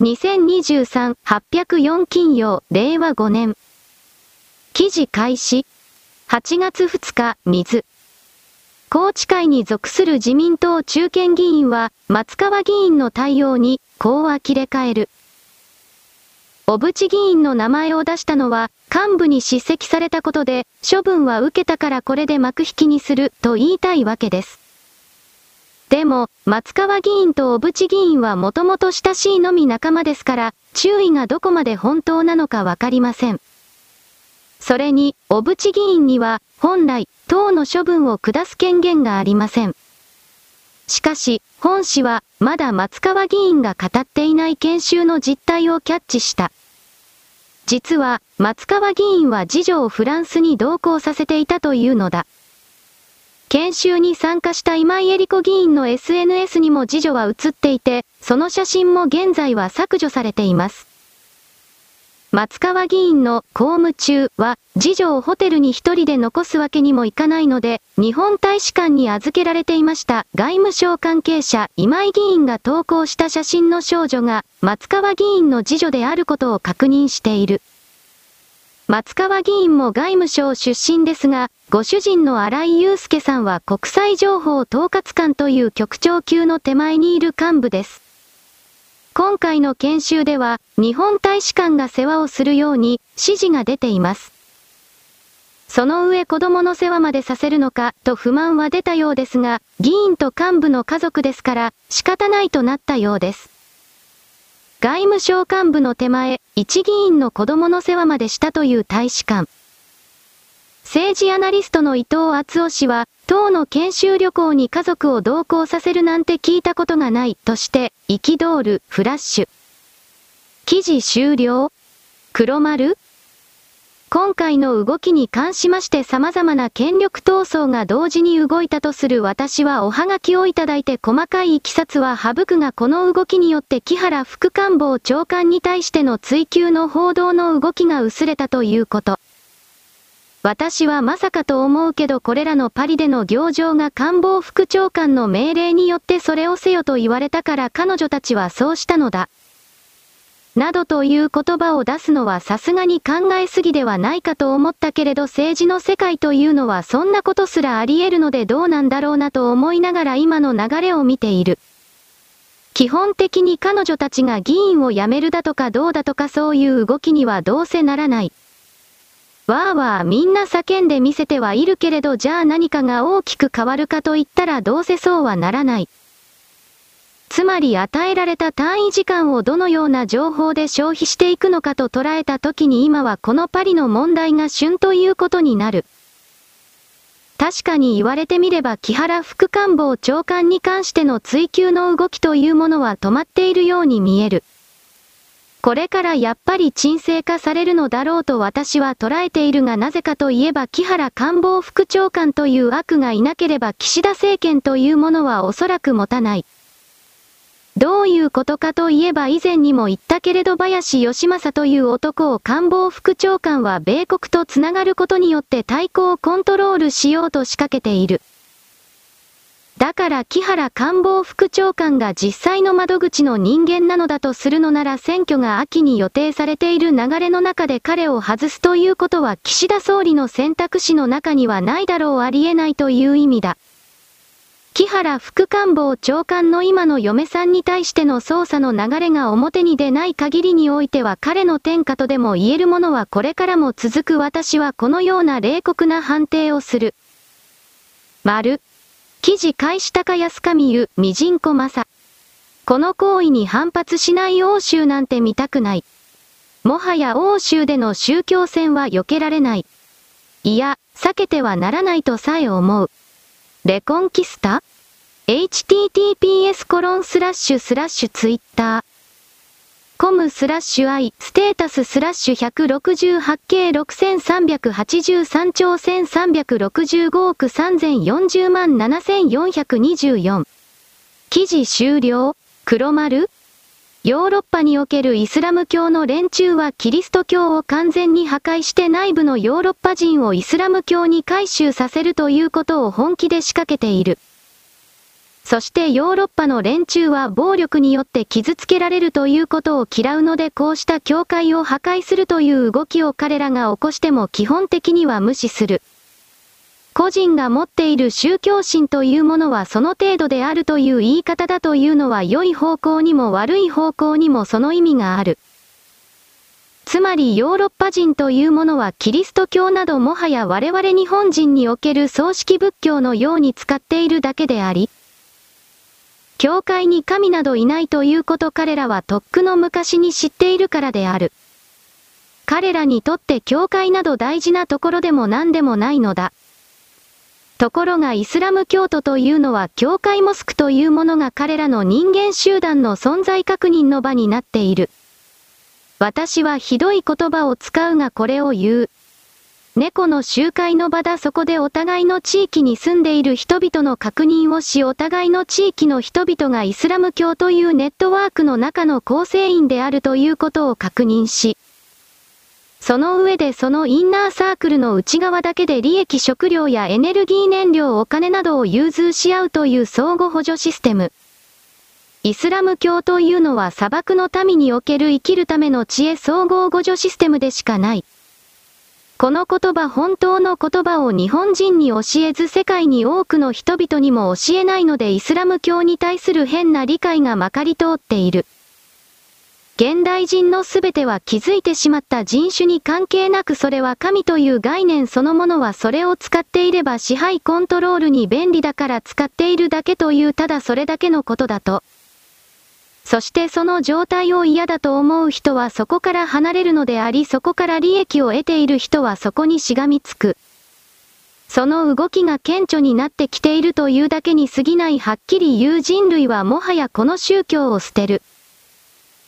2023-804金曜、令和5年。記事開始。8月2日、水。高知会に属する自民党中堅議員は、松川議員の対応に、こう呆れ返る。小渕議員の名前を出したのは、幹部に叱責されたことで、処分は受けたからこれで幕引きにする、と言いたいわけです。でも、松川議員と小渕議員はもともと親しいのみ仲間ですから、注意がどこまで本当なのかわかりません。それに、小渕議員には、本来、党の処分を下す権限がありません。しかし、本氏は、まだ松川議員が語っていない研修の実態をキャッチした。実は、松川議員は次女をフランスに同行させていたというのだ。研修に参加した今井絵理子議員の SNS にも次女は写っていて、その写真も現在は削除されています。松川議員の公務中は、次女をホテルに一人で残すわけにもいかないので、日本大使館に預けられていました外務省関係者今井議員が投稿した写真の少女が、松川議員の次女であることを確認している。松川議員も外務省出身ですが、ご主人の荒井祐介さんは国際情報統括官という局長級の手前にいる幹部です。今回の研修では、日本大使館が世話をするように指示が出ています。その上子供の世話までさせるのか、と不満は出たようですが、議員と幹部の家族ですから、仕方ないとなったようです。外務省幹部の手前、一議員の子供の世話までしたという大使館。政治アナリストの伊藤厚夫氏は、党の研修旅行に家族を同行させるなんて聞いたことがないとして、憤る、フラッシュ。記事終了黒丸今回の動きに関しまして様々な権力闘争が同時に動いたとする私はおはがきをいただいて細かいきさつは省くがこの動きによって木原副官房長官に対しての追及の報道の動きが薄れたということ。私はまさかと思うけどこれらのパリでの行状が官房副長官の命令によってそれをせよと言われたから彼女たちはそうしたのだ。などという言葉を出すのはさすがに考えすぎではないかと思ったけれど政治の世界というのはそんなことすらあり得るのでどうなんだろうなと思いながら今の流れを見ている。基本的に彼女たちが議員を辞めるだとかどうだとかそういう動きにはどうせならない。わーわーみんな叫んで見せてはいるけれどじゃあ何かが大きく変わるかと言ったらどうせそうはならない。つまり与えられた単位時間をどのような情報で消費していくのかと捉えた時に今はこのパリの問題が旬ということになる。確かに言われてみれば木原副官房長官に関しての追及の動きというものは止まっているように見える。これからやっぱり沈静化されるのだろうと私は捉えているがなぜかといえば木原官房副長官という悪がいなければ岸田政権というものはおそらく持たない。どういうことかといえば以前にも言ったけれど林義正という男を官房副長官は米国とつながることによって対抗をコントロールしようと仕掛けている。だから木原官房副長官が実際の窓口の人間なのだとするのなら選挙が秋に予定されている流れの中で彼を外すということは岸田総理の選択肢の中にはないだろうありえないという意味だ。木原副官房長官の今の嫁さんに対しての捜査の流れが表に出ない限りにおいては彼の天下とでも言えるものはこれからも続く私はこのような冷酷な判定をする。丸。記事開始高安神湯、みじんこまさ。この行為に反発しない欧州なんて見たくない。もはや欧州での宗教戦は避けられない。いや、避けてはならないとさえ思う。レコンキスタ？?https コロンスラッシュスラッシュツイッター。コムスラッシュ i ステータススラッシュ 168K6383 兆1365億3040万7424。記事終了黒丸ヨーロッパにおけるイスラム教の連中はキリスト教を完全に破壊して内部のヨーロッパ人をイスラム教に改宗させるということを本気で仕掛けている。そしてヨーロッパの連中は暴力によって傷つけられるということを嫌うのでこうした教会を破壊するという動きを彼らが起こしても基本的には無視する。個人が持っている宗教心というものはその程度であるという言い方だというのは良い方向にも悪い方向にもその意味がある。つまりヨーロッパ人というものはキリスト教などもはや我々日本人における葬式仏教のように使っているだけであり、教会に神などいないということ彼らはとっくの昔に知っているからである。彼らにとって教会など大事なところでも何でもないのだ。ところがイスラム教徒というのは教会モスクというものが彼らの人間集団の存在確認の場になっている。私はひどい言葉を使うがこれを言う。猫の集会の場だそこでお互いの地域に住んでいる人々の確認をしお互いの地域の人々がイスラム教というネットワークの中の構成員であるということを確認し、その上でそのインナーサークルの内側だけで利益食料やエネルギー燃料お金などを融通し合うという相互補助システム。イスラム教というのは砂漠の民における生きるための知恵総合互助システムでしかない。この言葉本当の言葉を日本人に教えず世界に多くの人々にも教えないのでイスラム教に対する変な理解がまかり通っている。現代人のすべては気づいてしまった人種に関係なくそれは神という概念そのものはそれを使っていれば支配コントロールに便利だから使っているだけというただそれだけのことだと。そしてその状態を嫌だと思う人はそこから離れるのでありそこから利益を得ている人はそこにしがみつく。その動きが顕著になってきているというだけに過ぎないはっきり言う人類はもはやこの宗教を捨てる。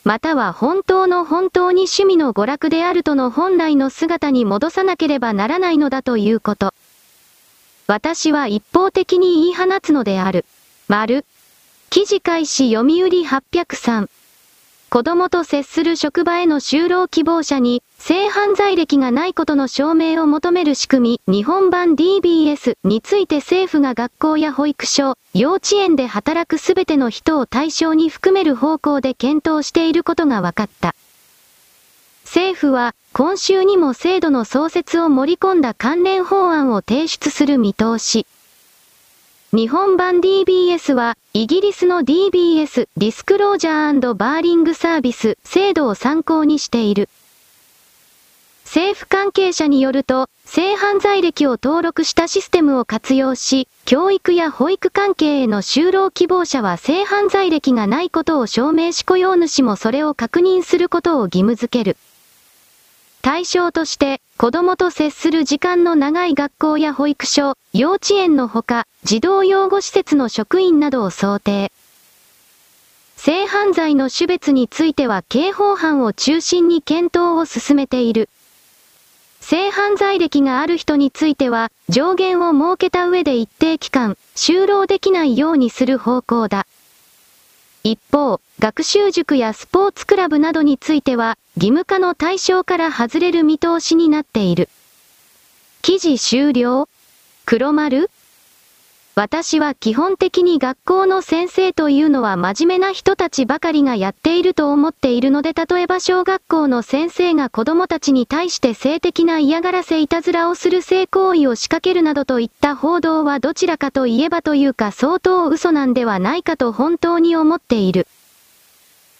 または本当の本当に趣味の娯楽であるとの本来の姿に戻さなければならないのだということ。私は一方的に言い放つのである。丸。記事開始読売803。子供と接する職場への就労希望者に、性犯罪歴がないことの証明を求める仕組み、日本版 DBS について政府が学校や保育所、幼稚園で働くすべての人を対象に含める方向で検討していることが分かった。政府は、今週にも制度の創設を盛り込んだ関連法案を提出する見通し。日本版 DBS は、イギリスの DBS、ディスクロージャーバーリングサービス、制度を参考にしている。政府関係者によると、性犯罪歴を登録したシステムを活用し、教育や保育関係への就労希望者は性犯罪歴がないことを証明し雇用主もそれを確認することを義務付ける。対象として、子供と接する時間の長い学校や保育所、幼稚園のほか、児童養護施設の職員などを想定。性犯罪の種別については刑法犯を中心に検討を進めている。性犯罪歴がある人については、上限を設けた上で一定期間、就労できないようにする方向だ。一方、学習塾やスポーツクラブなどについては、義務化の対象から外れる見通しになっている。記事終了黒丸私は基本的に学校の先生というのは真面目な人たちばかりがやっていると思っているので例えば小学校の先生が子供たちに対して性的な嫌がらせいたずらをする性行為を仕掛けるなどといった報道はどちらかといえばというか相当嘘なんではないかと本当に思っている。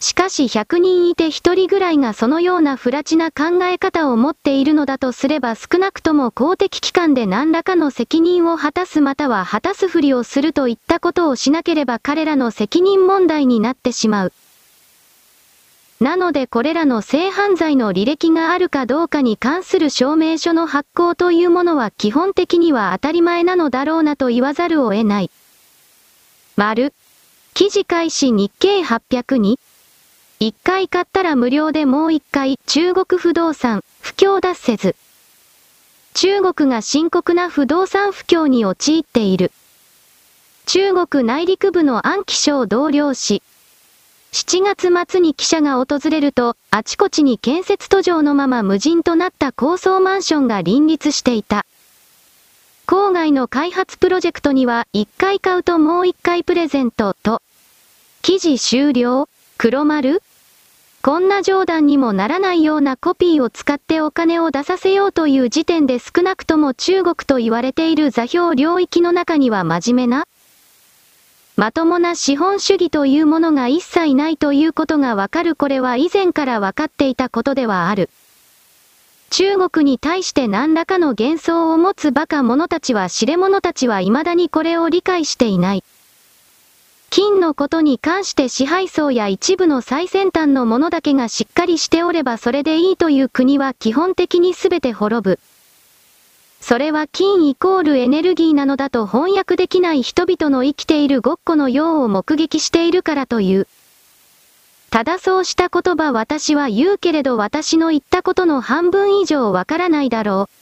しかし100人いて1人ぐらいがそのような不埒な考え方を持っているのだとすれば少なくとも公的機関で何らかの責任を果たすまたは果たすふりをするといったことをしなければ彼らの責任問題になってしまう。なのでこれらの性犯罪の履歴があるかどうかに関する証明書の発行というものは基本的には当たり前なのだろうなと言わざるを得ない。丸。記事開始日経802一回買ったら無料でもう一回中国不動産不況脱せず。中国が深刻な不動産不況に陥っている。中国内陸部の安徽省同僚市。7月末に記者が訪れると、あちこちに建設途上のまま無人となった高層マンションが林立していた。郊外の開発プロジェクトには1回買うともう1回プレゼントと。記事終了黒丸こんな冗談にもならないようなコピーを使ってお金を出させようという時点で少なくとも中国と言われている座標領域の中には真面目なまともな資本主義というものが一切ないということがわかるこれは以前からわかっていたことではある。中国に対して何らかの幻想を持つ馬鹿者たちは知れ者たちは未だにこれを理解していない。金のことに関して支配層や一部の最先端のものだけがしっかりしておればそれでいいという国は基本的に全て滅ぶ。それは金イコールエネルギーなのだと翻訳できない人々の生きているごっこのようを目撃しているからという。ただそうした言葉私は言うけれど私の言ったことの半分以上わからないだろう。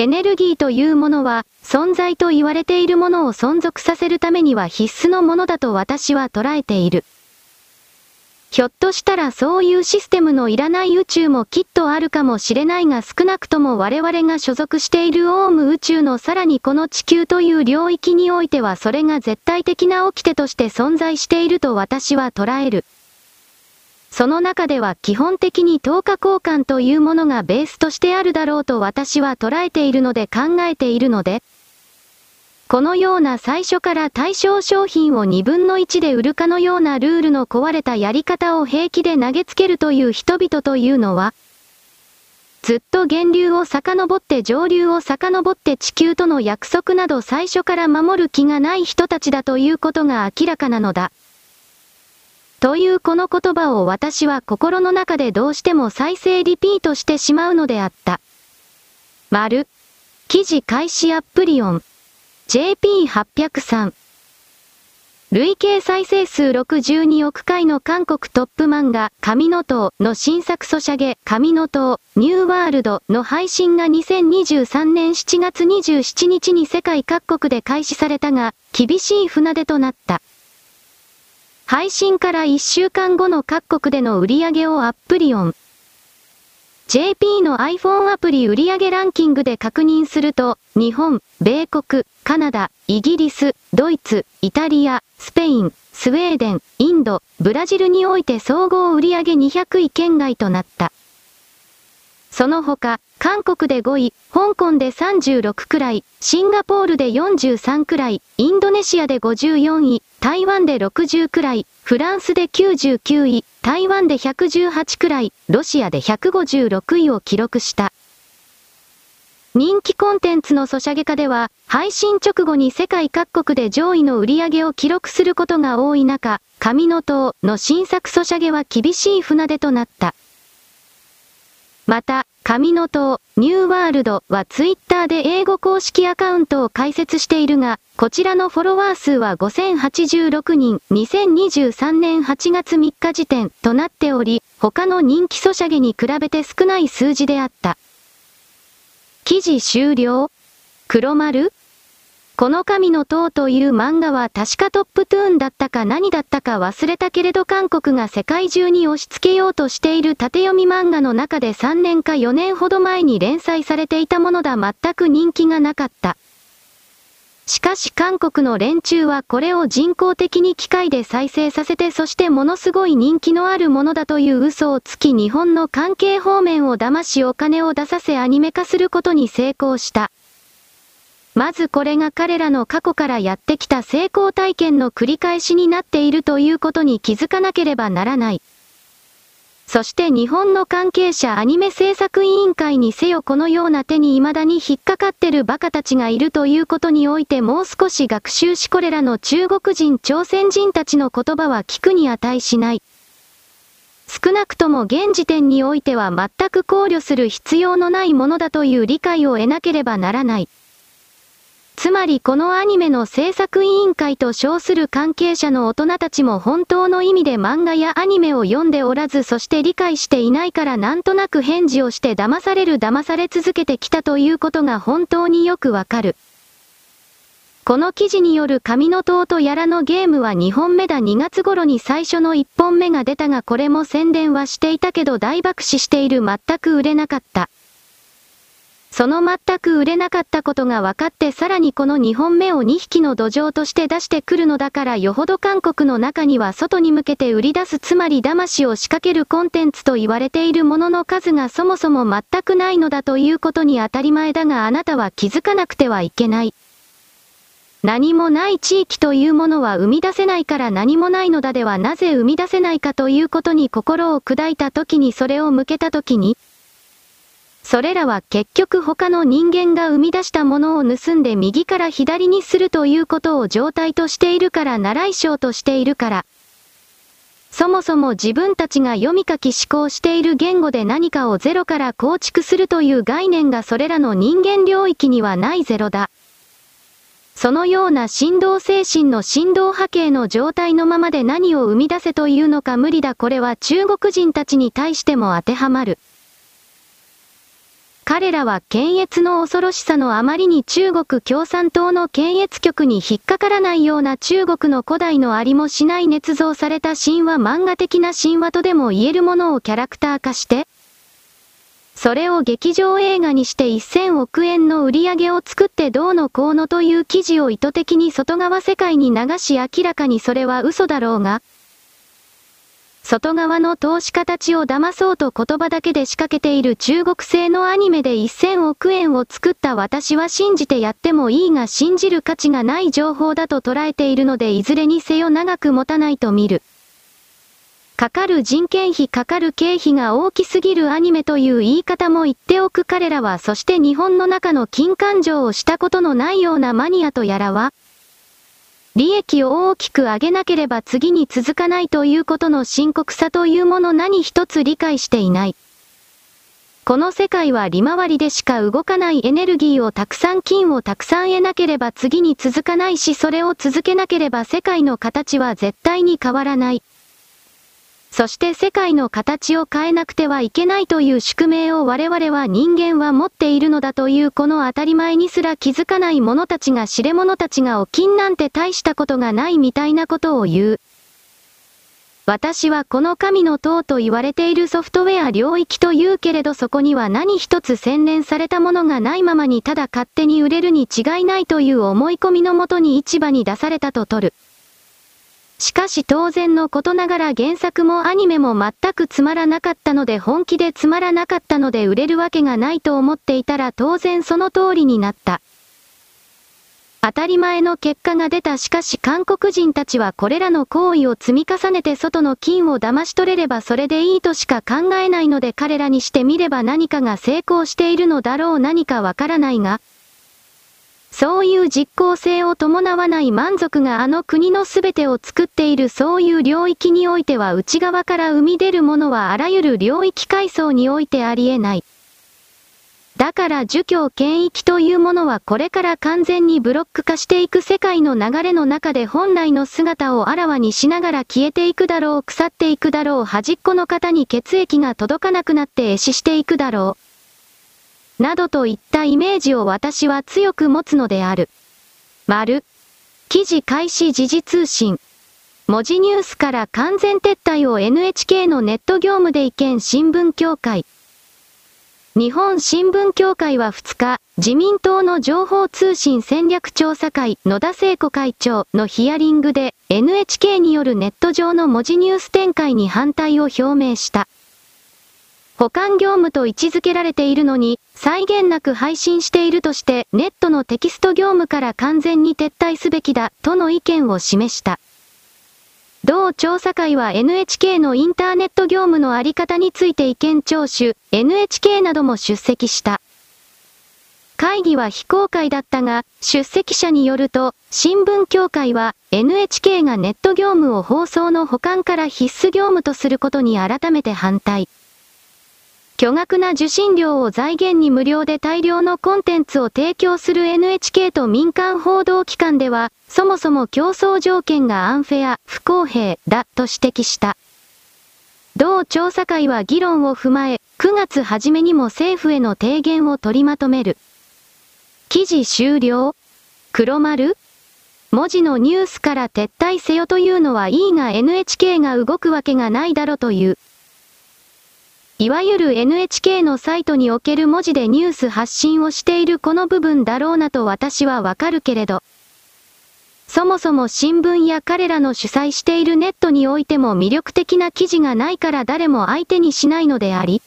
エネルギーというものは、存在と言われているものを存続させるためには必須のものだと私は捉えている。ひょっとしたらそういうシステムのいらない宇宙もきっとあるかもしれないが少なくとも我々が所属しているオウム宇宙のさらにこの地球という領域においてはそれが絶対的な掟として存在していると私は捉える。その中では基本的に等価交換というものがベースとしてあるだろうと私は捉えているので考えているので、このような最初から対象商品を2分の1で売るかのようなルールの壊れたやり方を平気で投げつけるという人々というのは、ずっと源流を遡って上流を遡って地球との約束など最初から守る気がない人たちだということが明らかなのだ。というこの言葉を私は心の中でどうしても再生リピートしてしまうのであった。丸。記事開始アップリオン。JP803。累計再生数62億回の韓国トップ漫画、神の塔の新作ソシャゲ、神の塔、ニューワールドの配信が2023年7月27日に世界各国で開始されたが、厳しい船出となった。配信から1週間後の各国での売り上げをアップリオン。JP の iPhone アプリ売上ランキングで確認すると、日本、米国、カナダ、イギリス、ドイツ、イタリア、スペイン、スウェーデン、インド、ブラジルにおいて総合売上200位圏外となった。その他、韓国で5位、香港で36くらい、シンガポールで43くらい、インドネシアで54位、台湾で60くらい、フランスで99位、台湾で118くらい、ロシアで156位を記録した。人気コンテンツのソシャゲ化では、配信直後に世界各国で上位の売り上げを記録することが多い中、神の塔の新作ソシャゲは厳しい船出となった。また、神の塔、ニューワールドはツイッターで英語公式アカウントを開設しているが、こちらのフォロワー数は5086人、2023年8月3日時点となっており、他の人気ソシャゲに比べて少ない数字であった。記事終了。黒丸。この神の塔という漫画は確かトップトゥーンだったか何だったか忘れたけれど韓国が世界中に押し付けようとしている縦読み漫画の中で3年か4年ほど前に連載されていたものだ全く人気がなかった。しかし韓国の連中はこれを人工的に機械で再生させてそしてものすごい人気のあるものだという嘘をつき日本の関係方面を騙しお金を出させアニメ化することに成功した。まずこれが彼らの過去からやってきた成功体験の繰り返しになっているということに気づかなければならない。そして日本の関係者アニメ制作委員会にせよこのような手に未だに引っかかってる馬鹿たちがいるということにおいてもう少し学習しこれらの中国人朝鮮人たちの言葉は聞くに値しない。少なくとも現時点においては全く考慮する必要のないものだという理解を得なければならない。つまりこのアニメの制作委員会と称する関係者の大人たちも本当の意味で漫画やアニメを読んでおらずそして理解していないからなんとなく返事をして騙される騙され続けてきたということが本当によくわかる。この記事による紙の塔とやらのゲームは2本目だ2月頃に最初の1本目が出たがこれも宣伝はしていたけど大爆死している全く売れなかった。その全く売れなかったことが分かってさらにこの2本目を2匹の土壌として出してくるのだからよほど韓国の中には外に向けて売り出すつまり騙しを仕掛けるコンテンツと言われているものの数がそもそも全くないのだということに当たり前だがあなたは気づかなくてはいけない。何もない地域というものは生み出せないから何もないのだではなぜ生み出せないかということに心を砕いた時にそれを向けた時に、それらは結局他の人間が生み出したものを盗んで右から左にするということを状態としているから習い性としているから。そもそも自分たちが読み書き思考している言語で何かをゼロから構築するという概念がそれらの人間領域にはないゼロだ。そのような振動精神の振動波形の状態のままで何を生み出せというのか無理だこれは中国人たちに対しても当てはまる。彼らは検閲の恐ろしさのあまりに中国共産党の検閲局に引っかからないような中国の古代のありもしない捏造された神話漫画的な神話とでも言えるものをキャラクター化して、それを劇場映画にして1000億円の売り上げを作ってどうのこうのという記事を意図的に外側世界に流し明らかにそれは嘘だろうが、外側の投資家たちを騙そうと言葉だけで仕掛けている中国製のアニメで1000億円を作った私は信じてやってもいいが信じる価値がない情報だと捉えているのでいずれにせよ長く持たないと見る。かかる人件費かかる経費が大きすぎるアニメという言い方も言っておく彼らはそして日本の中の金感情をしたことのないようなマニアとやらは、利益を大きく上げなければ次に続かないということの深刻さというもの何一つ理解していない。この世界は利回りでしか動かないエネルギーをたくさん金をたくさん得なければ次に続かないしそれを続けなければ世界の形は絶対に変わらない。そして世界の形を変えなくてはいけないという宿命を我々は人間は持っているのだというこの当たり前にすら気づかない者たちが知れ者たちが起きんなんて大したことがないみたいなことを言う。私はこの神の塔と言われているソフトウェア領域と言うけれどそこには何一つ洗練されたものがないままにただ勝手に売れるに違いないという思い込みのもとに市場に出されたと取る。しかし当然のことながら原作もアニメも全くつまらなかったので本気でつまらなかったので売れるわけがないと思っていたら当然その通りになった。当たり前の結果が出たしかし韓国人たちはこれらの行為を積み重ねて外の金を騙し取れればそれでいいとしか考えないので彼らにしてみれば何かが成功しているのだろう何かわからないが、そういう実効性を伴わない満足があの国の全てを作っているそういう領域においては内側から生み出るものはあらゆる領域階層においてあり得ない。だから儒教権益というものはこれから完全にブロック化していく世界の流れの中で本来の姿をあらわにしながら消えていくだろう腐っていくだろう端っこの方に血液が届かなくなって壊死していくだろう。などといったイメージを私は強く持つのである。丸。記事開始時事通信。文字ニュースから完全撤退を NHK のネット業務で意見新聞協会。日本新聞協会は2日、自民党の情報通信戦略調査会野田聖子会長のヒアリングで NHK によるネット上の文字ニュース展開に反対を表明した。保管業務と位置づけられているのに、際限なく配信しているとして、ネットのテキスト業務から完全に撤退すべきだ、との意見を示した。同調査会は NHK のインターネット業務のあり方について意見聴取、NHK なども出席した。会議は非公開だったが、出席者によると、新聞協会は NHK がネット業務を放送の保管から必須業務とすることに改めて反対。巨額な受信料を財源に無料で大量のコンテンツを提供する NHK と民間報道機関では、そもそも競争条件がアンフェア、不公平だと指摘した。同調査会は議論を踏まえ、9月初めにも政府への提言を取りまとめる。記事終了黒丸文字のニュースから撤退せよというのはいいが NHK が動くわけがないだろうという。いわゆる NHK のサイトにおける文字でニュース発信をしているこの部分だろうなと私はわかるけれど。そもそも新聞や彼らの主催しているネットにおいても魅力的な記事がないから誰も相手にしないのであり、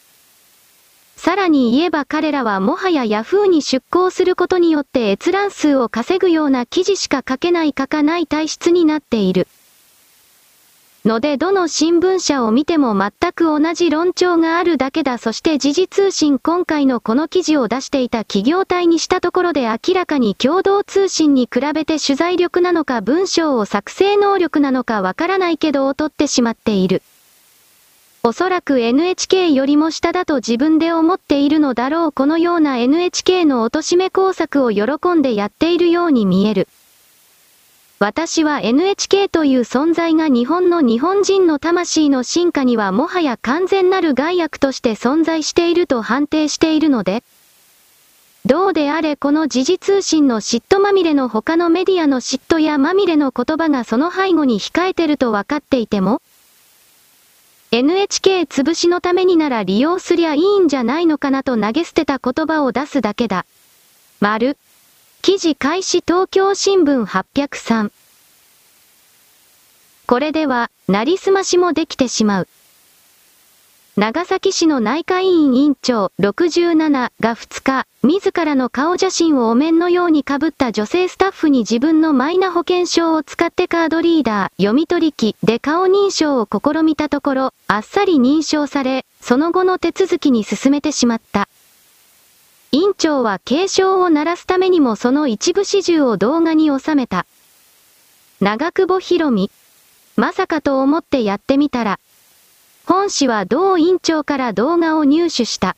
さらに言えば彼らはもはや Yahoo に出向することによって閲覧数を稼ぐような記事しか書けない書かない体質になっている。のでどの新聞社を見ても全く同じ論調があるだけだそして時事通信今回のこの記事を出していた企業体にしたところで明らかに共同通信に比べて取材力なのか文章を作成能力なのかわからないけど劣ってしまっている。おそらく NHK よりも下だと自分で思っているのだろうこのような NHK の貶め工作を喜んでやっているように見える。私は NHK という存在が日本の日本人の魂の進化にはもはや完全なる害悪として存在していると判定しているので、どうであれこの時事通信の嫉妬まみれの他のメディアの嫉妬やまみれの言葉がその背後に控えてると分かっていても、NHK 潰しのためになら利用すりゃいいんじゃないのかなと投げ捨てた言葉を出すだけだ。丸。記事開始東京新聞803。これでは、なりすましもできてしまう。長崎市の内科委員委員長67が2日、自らの顔写真をお面のように被った女性スタッフに自分のマイナ保険証を使ってカードリーダー、読み取り機で顔認証を試みたところ、あっさり認証され、その後の手続きに進めてしまった。委員長は警鐘を鳴らすためにもその一部始終を動画に収めた。長久保博美。まさかと思ってやってみたら、本氏は同委員長から動画を入手した。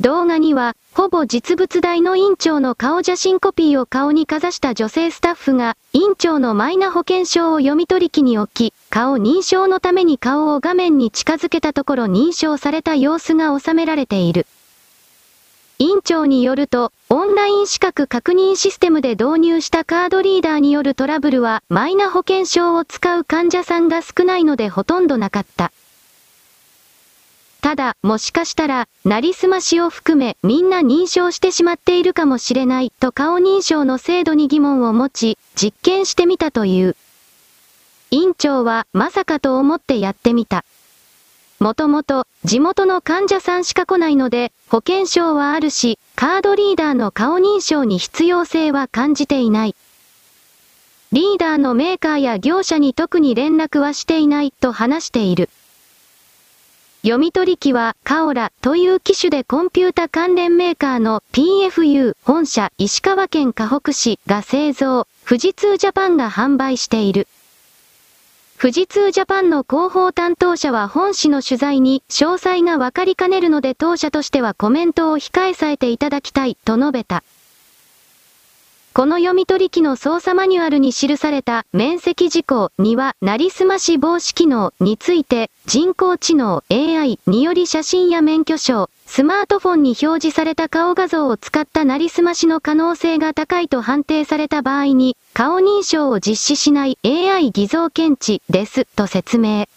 動画には、ほぼ実物大の委員長の顔写真コピーを顔にかざした女性スタッフが、委員長のマイナ保険証を読み取り機に置き、顔認証のために顔を画面に近づけたところ認証された様子が収められている。委員長によると、オンライン資格確認システムで導入したカードリーダーによるトラブルは、マイナ保険証を使う患者さんが少ないのでほとんどなかった。ただ、もしかしたら、なりすましを含め、みんな認証してしまっているかもしれない、と顔認証の精度に疑問を持ち、実験してみたという。委員長は、まさかと思ってやってみた。もともと、地元の患者さんしか来ないので、保険証はあるし、カードリーダーの顔認証に必要性は感じていない。リーダーのメーカーや業者に特に連絡はしていないと話している。読み取り機はカオラという機種でコンピュータ関連メーカーの PFU 本社石川県河北市が製造、富士通ジャパンが販売している。富士通ジャパンの広報担当者は本誌の取材に詳細がわかりかねるので当社としてはコメントを控えさえていただきたいと述べた。この読み取り機の操作マニュアルに記された面積事項には、なりすまし防止機能について、人工知能 AI により写真や免許証、スマートフォンに表示された顔画像を使ったなりすましの可能性が高いと判定された場合に、顔認証を実施しない AI 偽造検知です、と説明。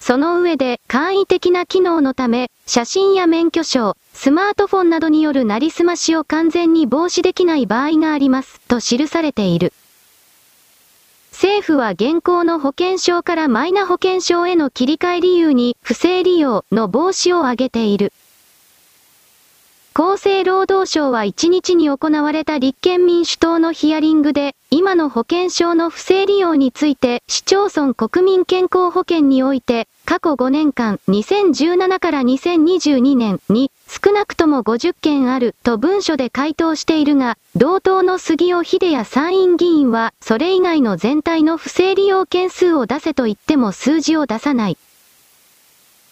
その上で、簡易的な機能のため、写真や免許証、スマートフォンなどによるなりすましを完全に防止できない場合があります、と記されている。政府は現行の保険証からマイナ保険証への切り替え理由に、不正利用の防止を挙げている。厚生労働省は1日に行われた立憲民主党のヒアリングで、今の保険証の不正利用について、市町村国民健康保険において、過去5年間、2017から2022年に、少なくとも50件ある、と文書で回答しているが、同党の杉尾秀也参院議員は、それ以外の全体の不正利用件数を出せと言っても数字を出さない。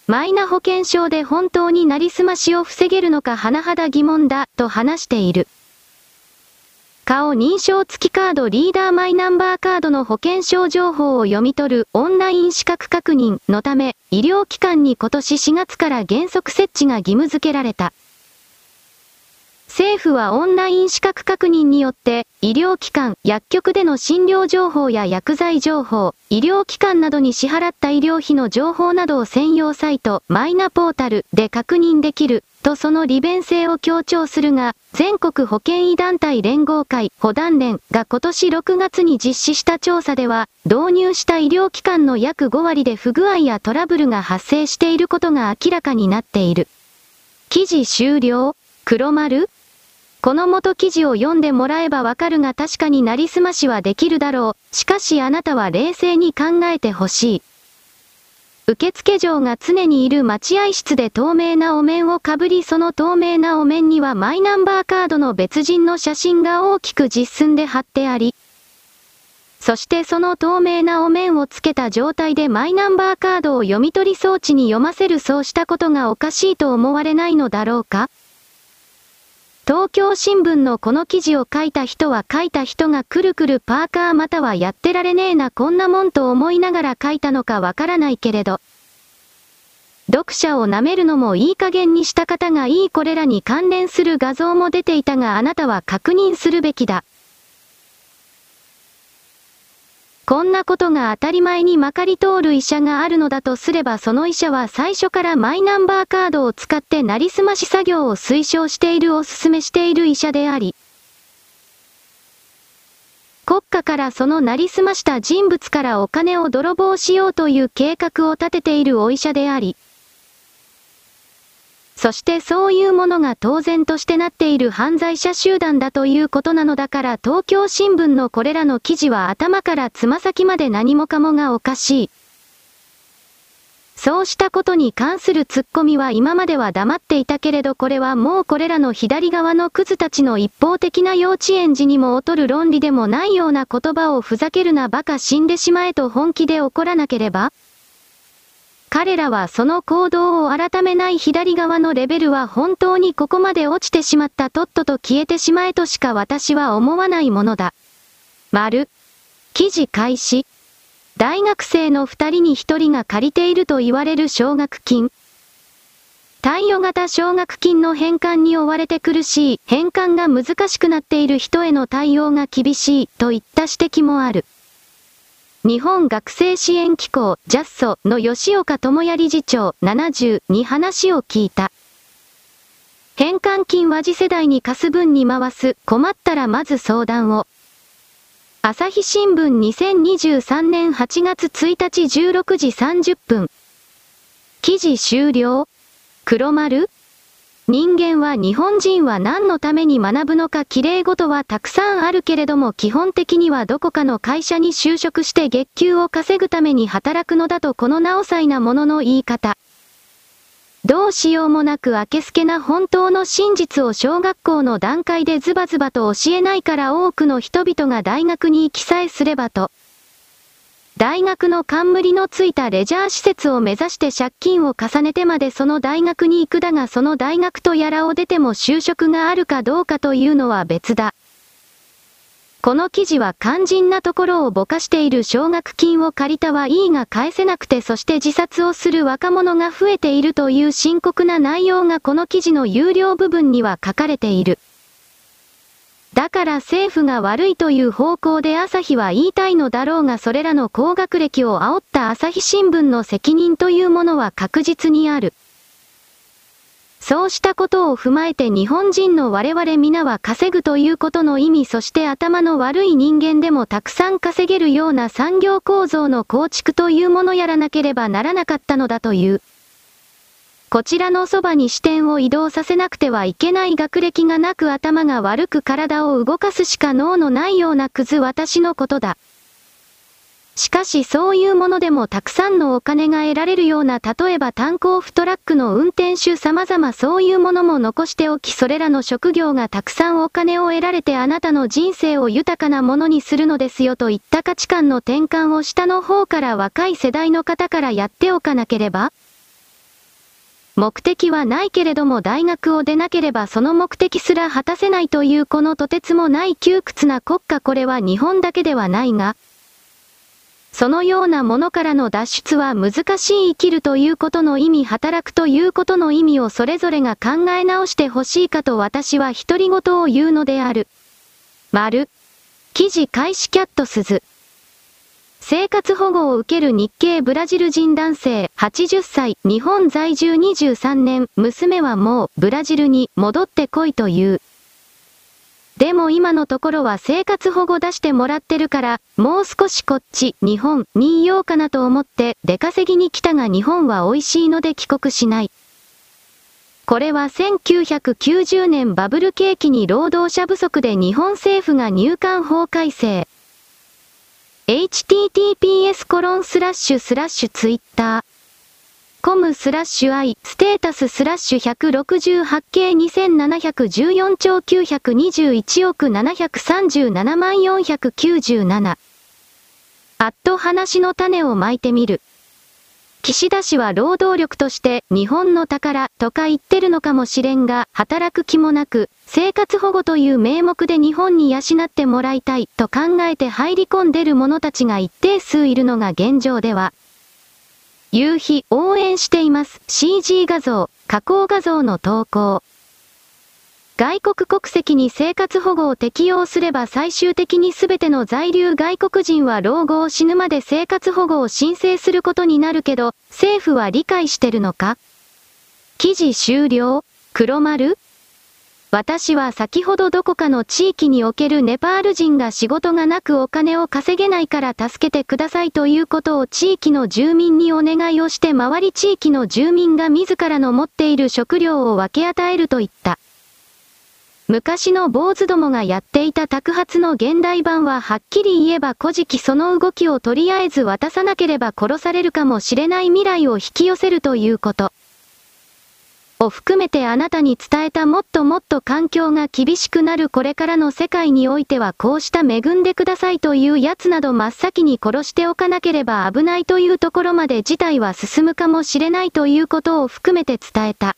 マイナ保険証で本当になりすましを防げるのか甚だ疑問だ、と話している。顔認証付きカードリーダーマイナンバーカードの保険証情報を読み取るオンライン資格確認のため、医療機関に今年4月から原則設置が義務付けられた。政府はオンライン資格確認によって、医療機関、薬局での診療情報や薬剤情報、医療機関などに支払った医療費の情報などを専用サイト、マイナポータルで確認できる、とその利便性を強調するが、全国保健医団体連合会、保団連が今年6月に実施した調査では、導入した医療機関の約5割で不具合やトラブルが発生していることが明らかになっている。記事終了？黒丸？この元記事を読んでもらえばわかるが確かになりすましはできるだろう。しかしあなたは冷静に考えてほしい。受付嬢が常にいる待合室で透明なお面をかぶりその透明なお面にはマイナンバーカードの別人の写真が大きく実寸で貼ってあり、そしてその透明なお面をつけた状態でマイナンバーカードを読み取り装置に読ませるそうしたことがおかしいと思われないのだろうか？東京新聞のこの記事を書いた人は書いた人がくるくるパーカーまたはやってられねえなこんなもんと思いながら書いたのかわからないけれど。読者を舐めるのもいい加減にした方がいいこれらに関連する画像も出ていたがあなたは確認するべきだ。こんなことが当たり前にまかり通る医者があるのだとすればその医者は最初からマイナンバーカードを使ってなりすまし作業を推奨しているお勧めしている医者であり、国家からそのなりすました人物からお金を泥棒しようという計画を立てているお医者であり、そしてそういうものが当然としてなっている犯罪者集団だということなのだから東京新聞のこれらの記事は頭からつま先まで何もかもがおかしい。そうしたことに関するツッコミは今までは黙っていたけれどこれはもうこれらの左側のクズたちの一方的な幼稚園児にも劣る論理でもないような言葉をふざけるなバカ死んでしまえと本気で怒らなければ彼らはその行動を改めない左側のレベルは本当にここまで落ちてしまったとっとと消えてしまえとしか私は思わないものだ。丸。記事開始。大学生の二人に一人が借りていると言われる奨学金。貸与型奨学金の返還に追われて苦しい、返還が難しくなっている人への対応が厳しい、といった指摘もある。日本学生支援機構ジャッソの吉岡智也理事長70に話を聞いた。返還金は次世代に貸す分に回す、困ったらまず相談を。朝日新聞2023年8月1日16時30分。記事終了黒丸人間は日本人は何のために学ぶのか綺麗事はたくさんあるけれども基本的にはどこかの会社に就職して月給を稼ぐために働くのだとこのなおさいなものの言い方。どうしようもなく明けすけな本当の真実を小学校の段階でズバズバと教えないから多くの人々が大学に行きさえすればと。大学の冠のついたレジャー施設を目指して借金を重ねてまでその大学に行くだがその大学とやらを出ても就職があるかどうかというのは別だ。この記事は肝心なところをぼかしている奨学金を借りたはいいが返せなくてそして自殺をする若者が増えているという深刻な内容がこの記事の有料部分には書かれている。だから政府が悪いという方向で朝日は言いたいのだろうがそれらの高学歴を煽った朝日新聞の責任というものは確実にある。そうしたことを踏まえて日本人の我々皆は稼ぐということの意味そして頭の悪い人間でもたくさん稼げるような産業構造の構築というものやらなければならなかったのだという。こちらのそばに視点を移動させなくてはいけない学歴がなく頭が悪く体を動かすしか脳のないようなクズ私のことだ。しかしそういうものでもたくさんのお金が得られるような例えば炭鉱フトラックの運転手様々そういうものも残しておきそれらの職業がたくさんお金を得られてあなたの人生を豊かなものにするのですよといった価値観の転換を下の方から若い世代の方からやっておかなければ目的はないけれども大学を出なければその目的すら果たせないというこのとてつもない窮屈な国家これは日本だけではないが、そのようなものからの脱出は難しい生きるということの意味働くということの意味をそれぞれが考え直してほしいかと私は独り言を言うのである。丸。記事開始キャット鈴。生活保護を受ける日系ブラジル人男性80歳、日本在住23年、娘はもうブラジルに戻ってこいという。でも今のところは生活保護出してもらってるから、もう少しこっち、日本にいようかなと思って出稼ぎに来たが日本は美味しいので帰国しない。これは1990年バブル景気に労働者不足で日本政府が入管法改正。Https コロンスラッシュスラッシュツイッター。コムスラッシュ i ステータススラッシュ168系2714兆921億737万497。あっと話の種をまいてみる。岸田氏は労働力として日本の宝とか言ってるのかもしれんが、働く気もなく、生活保護という名目で日本に養ってもらいたいと考えて入り込んでる者たちが一定数いるのが現状では。夕日応援しています。CG 画像、加工画像の投稿。外国国籍に生活保護を適用すれば最終的に全ての在留外国人は老後を死ぬまで生活保護を申請することになるけど、政府は理解してるのか？記事終了？黒丸？私は先ほどどこかの地域におけるネパール人が仕事がなくお金を稼げないから助けてくださいということを地域の住民にお願いをして周り地域の住民が自らの持っている食料を分け与えると言った。昔の坊主どもがやっていた宅発の現代版ははっきり言えば古事記その動きをとりあえず渡さなければ殺されるかもしれない未来を引き寄せるということ。を含めてあなたに伝えたもっともっと環境が厳しくなるこれからの世界においてはこうした恵んでくださいというやつなど真っ先に殺しておかなければ危ないというところまで事態は進むかもしれないということを含めて伝えた。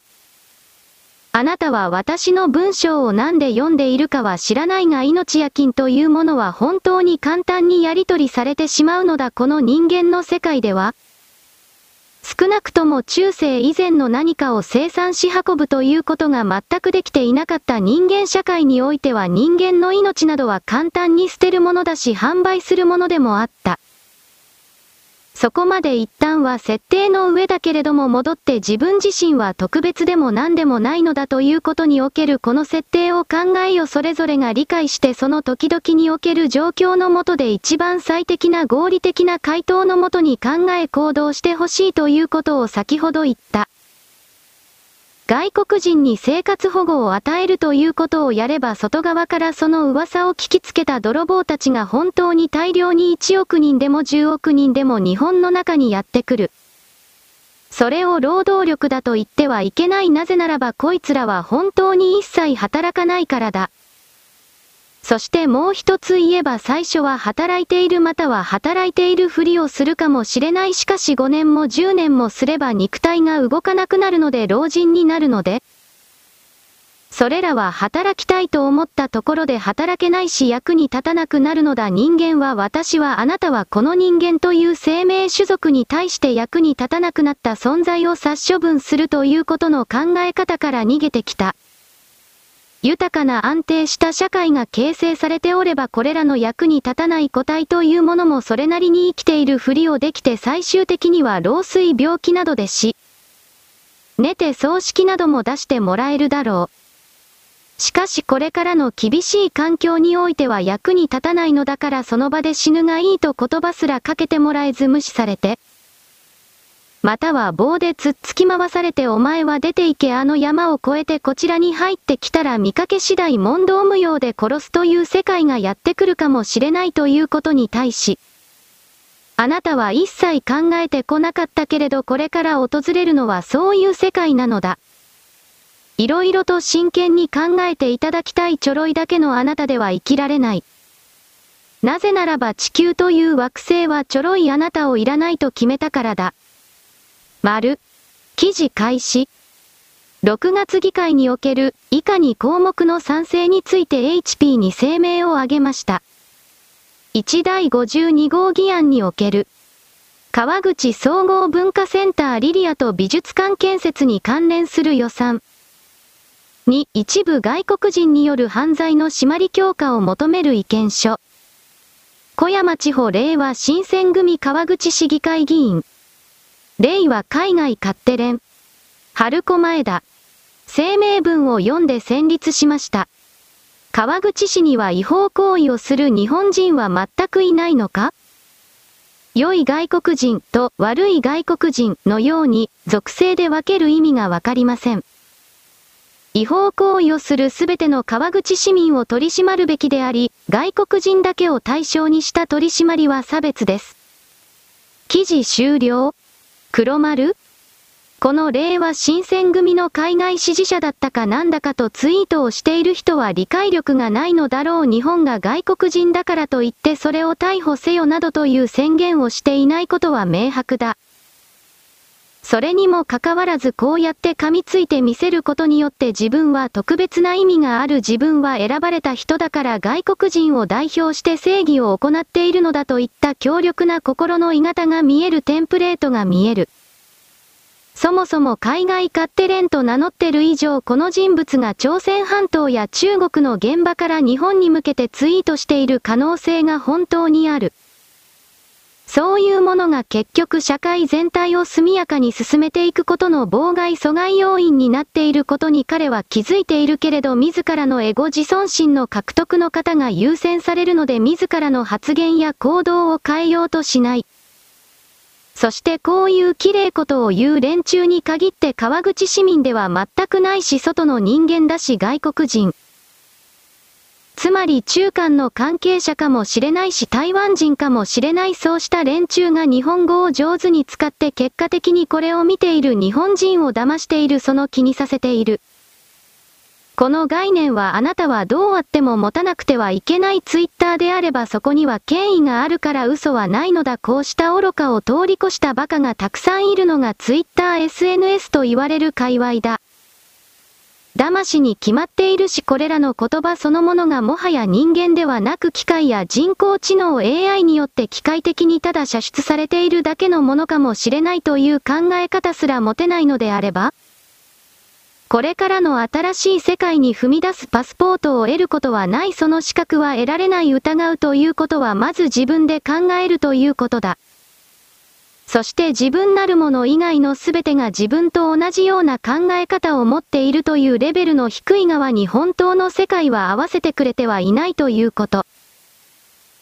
あなたは私の文章を何で読んでいるかは知らないが命や金というものは本当に簡単にやり取りされてしまうのだこの人間の世界では少なくとも中世以前の何かを生産し運ぶということが全くできていなかった人間社会においては人間の命などは簡単に捨てるものだし販売するものでもあった。そこまで一旦は設定の上だけれども戻って自分自身は特別でも何でもないのだということにおけるこの設定を考えよそれぞれが理解してその時々における状況のもとで一番最適な合理的な回答のもとに考え行動してほしいということを先ほど言った。外国人に生活保護を与えるということをやれば外側からその噂を聞きつけた泥棒たちが本当に大量に1億人でも10億人でも日本の中にやってくる。それを労働力だと言ってはいけないなぜならばこいつらは本当に一切働かないからだ。そしてもう一つ言えば最初は働いているまたは働いているふりをするかもしれない。しかし5年も10年もすれば肉体が動かなくなるので老人になるので、それらは働きたいと思ったところで働けないし役に立たなくなるのだ。人間は私はあなたはこの人間という生命種族に対して役に立たなくなった存在を殺処分するということの考え方から逃げてきた。豊かな安定した社会が形成されておればこれらの役に立たない個体というものもそれなりに生きているふりをできて最終的には老衰病気などで死。寝て葬式なども出してもらえるだろう。しかしこれからの厳しい環境においては役に立たないのだからその場で死ぬがいいと言葉すらかけてもらえず無視されて。または棒で突っつき回されてお前は出て行けあの山を越えてこちらに入ってきたら見かけ次第問答無用で殺すという世界がやってくるかもしれないということに対し、あなたは一切考えてこなかったけれどこれから訪れるのはそういう世界なのだ。いろいろと真剣に考えていただきたいちょろいだけのあなたでは生きられない。なぜならば地球という惑星はちょろいあなたをいらないと決めたからだ。丸。記事開始。6月議会における以下に項目の賛成について HP に声明を挙げました。1第52号議案における川口総合文化センターリリアと美術館建設に関連する予算。2、一部外国人による犯罪の締まり強化を求める意見書。小山地方令和新選組川口市議会議員。令和海外勝手連。春子前田。声明文を読んで戦慄しました。川口市には違法行為をする日本人は全くいないのか？良い外国人と悪い外国人のように属性で分ける意味がわかりません。違法行為をするすべての川口市民を取り締まるべきであり、外国人だけを対象にした取り締まりは差別です。記事終了黒丸？この令和新選組の海外支持者だったかなんだかとツイートをしている人は理解力がないのだろう日本が外国人だからと言ってそれを逮捕せよなどという宣言をしていないことは明白だ。それにもかかわらずこうやって噛みついて見せることによって自分は特別な意味がある自分は選ばれた人だから外国人を代表して正義を行っているのだといった強力な心の鋳型が見えるテンプレートが見える。そもそも海外勝手連と名乗ってる以上この人物が朝鮮半島や中国の現場から日本に向けてツイートしている可能性が本当にある。そういうものが結局社会全体を速やかに進めていくことの妨害阻害要因になっていることに彼は気づいているけれど自らのエゴ自尊心の獲得の方が優先されるので自らの発言や行動を変えようとしない。そしてこういう綺麗ことを言う連中に限って川口市民では全くないし外の人間だし外国人。つまり中間の関係者かもしれないし台湾人かもしれないそうした連中が日本語を上手に使って結果的にこれを見ている日本人を騙しているその気にさせている。この概念はあなたはどうあっても持たなくてはいけないツイッターであればそこには権威があるから嘘はないのだこうした愚かを通り越した馬鹿がたくさんいるのがツイッター SNS と言われる界隈だ。騙しに決まっているしこれらの言葉そのものがもはや人間ではなく機械や人工知能 AI によって機械的にただ射出されているだけのものかもしれないという考え方すら持てないのであればこれからの新しい世界に踏み出すパスポートを得ることはないその資格は得られない疑うということはまず自分で考えるということだ。そして自分なるもの以外の全てが自分と同じような考え方を持っているというレベルの低い側に本当の世界は合わせてくれてはいないということ。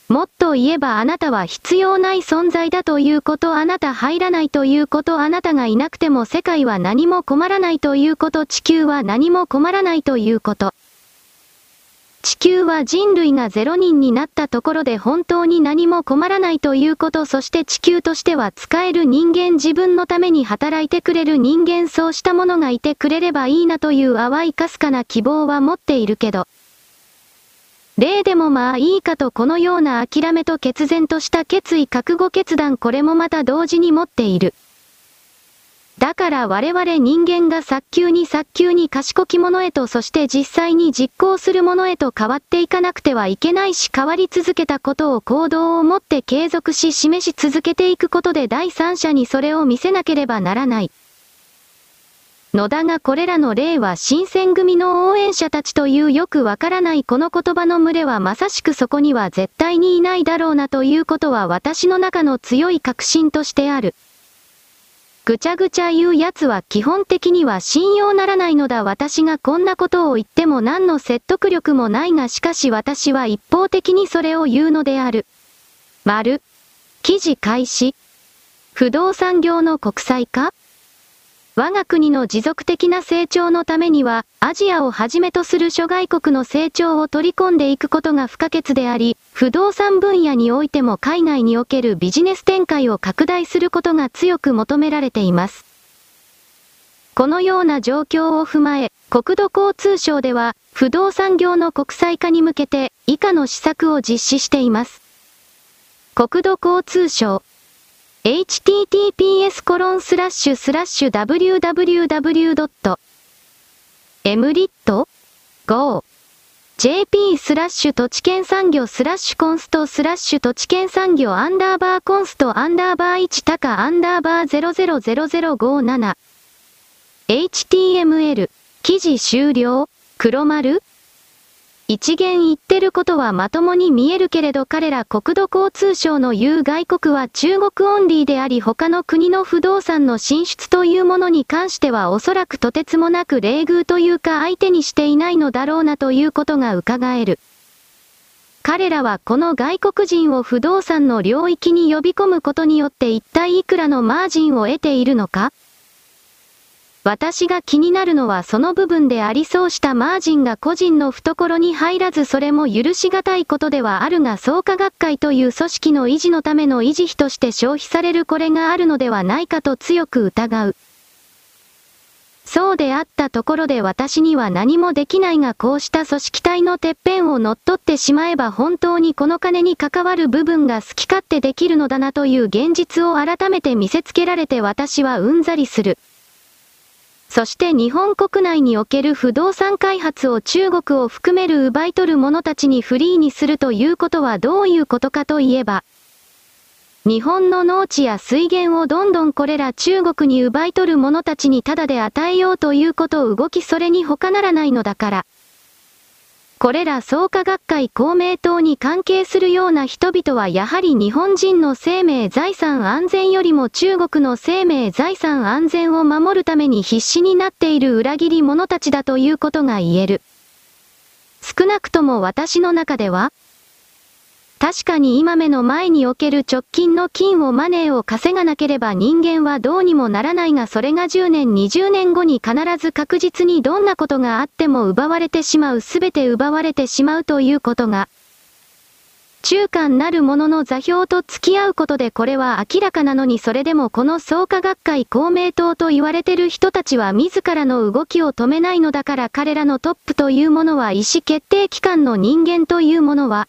もっと言えばあなたは必要ない存在だということ、あなた入らないということ、あなたがいなくても世界は何も困らないということ、地球は何も困らないということ。地球は人類が0人になったところで本当に何も困らないということ、そして地球としては使える人間自分のために働いてくれる人間そうしたものがいてくれればいいなという淡いかすかな希望は持っているけど。例でもまあいいかとこのような諦めと決然とした決意覚悟決断これもまた同時に持っている。だから我々人間が早急に早急に賢き者へとそして実際に実行する者へと変わっていかなくてはいけないし変わり続けたことを行動をもって継続し示し続けていくことで第三者にそれを見せなければならない。野田がこれらの例は新選組の応援者たちというよくわからないこの言葉の群れはまさしくそこには絶対にいないだろうなということは私の中の強い確信としてある。ぐちゃぐちゃ言う奴は基本的には信用ならないのだ私がこんなことを言っても何の説得力もないがしかし私は一方的にそれを言うのである。丸。記事開始。不動産業の国際化？我が国の持続的な成長のためには、アジアをはじめとする諸外国の成長を取り込んでいくことが不可欠であり、不動産分野においても海外におけるビジネス展開を拡大することが強く求められています。このような状況を踏まえ、国土交通省では、不動産業の国際化に向けて、以下の施策を実施しています。国土交通省 https コロンスラッシュスラッシュ www.emrit.go jp スラッシュ土地圏産業スラッシュコンストスラッシュ土地圏産業アンダーバーコンストアンダーバー1高アンダーバー000057 html 記事終了。黒丸。一元言ってることはまともに見えるけれど彼ら国土交通省の言う外国は中国オンリーであり他の国の不動産の進出というものに関してはおそらくとてつもなく冷遇というか相手にしていないのだろうなということが伺える。彼らはこの外国人を不動産の領域に呼び込むことによって一体いくらのマージンを得ているのか私が気になるのはその部分でありそうしたマージンが個人の懐に入らずそれも許し難いことではあるが創価学会という組織の維持のための維持費として消費されるこれがあるのではないかと強く疑う。そうであったところで私には何もできないがこうした組織体のてっぺんを乗っ取ってしまえば本当にこの金に関わる部分が好き勝手できるのだなという現実を改めて見せつけられて私はうんざりする。そして日本国内における不動産開発を中国を含める奪い取る者たちにフリーにするということはどういうことかといえば、日本の農地や水源をどんどんこれら中国に奪い取る者たちにただで与えようということを動きそれに他ならないのだから。これら創価学会公明党に関係するような人々はやはり日本人の生命財産安全よりも中国の生命財産安全を守るために必死になっている裏切り者たちだということが言える。少なくとも私の中では、確かに今目の前における直近の金をマネーを稼がなければ人間はどうにもならないがそれが10年20年後に必ず確実にどんなことがあっても奪われてしまう。すべて奪われてしまうということが、中間なるものの座標と付き合うことでこれは明らかなのにそれでもこの創価学会公明党と言われてる人たちは自らの動きを止めないのだから彼らのトップというものは意思決定機関の人間というものは、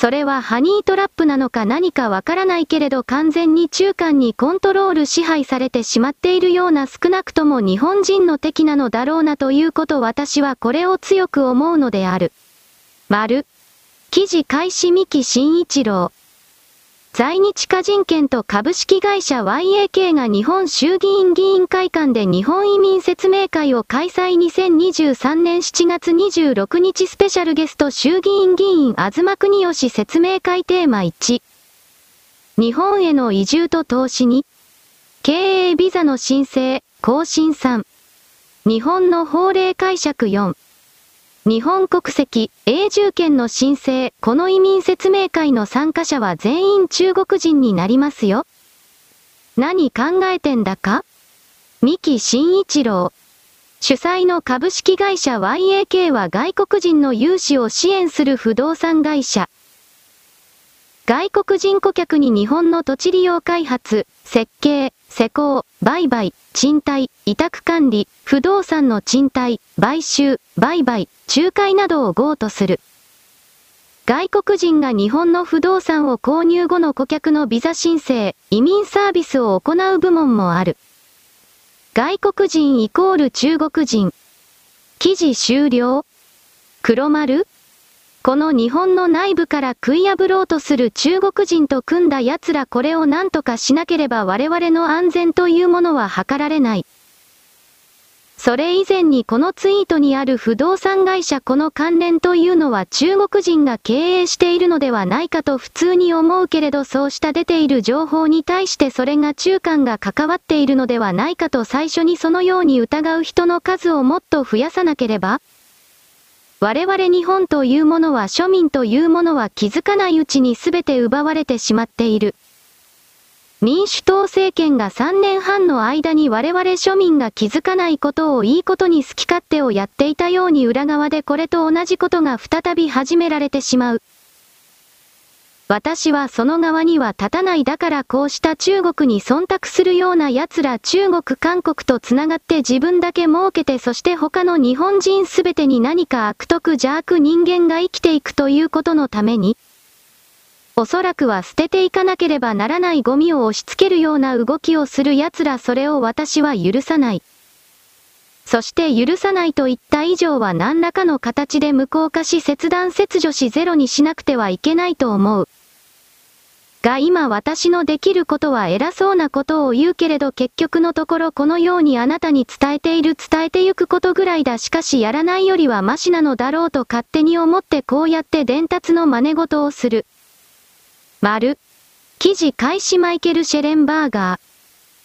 それはハニートラップなのか何かわからないけれど完全に中間にコントロール支配されてしまっているような少なくとも日本人の敵なのだろうなということ私はこれを強く思うのである。丸。記事開始三木慎一郎。在日華人権と株式会社 YAK が日本衆議院議員会館で日本移民説明会を開催2023年7月26日スペシャルゲスト衆議院議員東国義説明会テーマ1。日本への移住と投資に、経営ビザの申請、更新3。日本の法令解釈4。日本国籍、永住権の申請、この移民説明会の参加者は全員中国人になりますよ。何考えてんだか？三木慎一郎。主催の株式会社 YAK は外国人の融資を支援する不動産会社。外国人顧客に日本の土地利用開発、設計、施工、売買、賃貸、委託管理、不動産の賃貸、買収、売買、仲介などを GO とする。外国人が日本の不動産を購入後の顧客のビザ申請、移民サービスを行う部門もある。外国人イコール中国人。記事終了黒丸この日本の内部から食い破ろうとする中国人と組んだ奴らこれを何とかしなければ我々の安全というものは図られない。それ以前にこのツイートにある不動産会社この関連というのは中国人が経営しているのではないかと普通に思うけれどそうした出ている情報に対してそれが中間が関わっているのではないかと最初にそのように疑う人の数をもっと増やさなければ我々日本というものは庶民というものは気づかないうちに全て奪われてしまっている。民主党政権が3年半の間に我々庶民が気づかないことをいいことに好き勝手をやっていたように裏側でこれと同じことが再び始められてしまう。私はその側には立たないだからこうした中国に忖度するような奴ら中国韓国と繋がって自分だけ儲けてそして他の日本人すべてに何か悪徳邪悪人間が生きていくということのために、おそらくは捨てていかなければならないゴミを押し付けるような動きをする奴らそれを私は許さない。そして許さないと言った以上は何らかの形で無効化し切断切除しゼロにしなくてはいけないと思う。が今私のできることは偉そうなことを言うけれど結局のところこのようにあなたに伝えている伝えてゆくことぐらいだしかしやらないよりはマシなのだろうと勝手に思ってこうやって伝達の真似事をする。丸。記事開始マイケル・シェレンバーガー。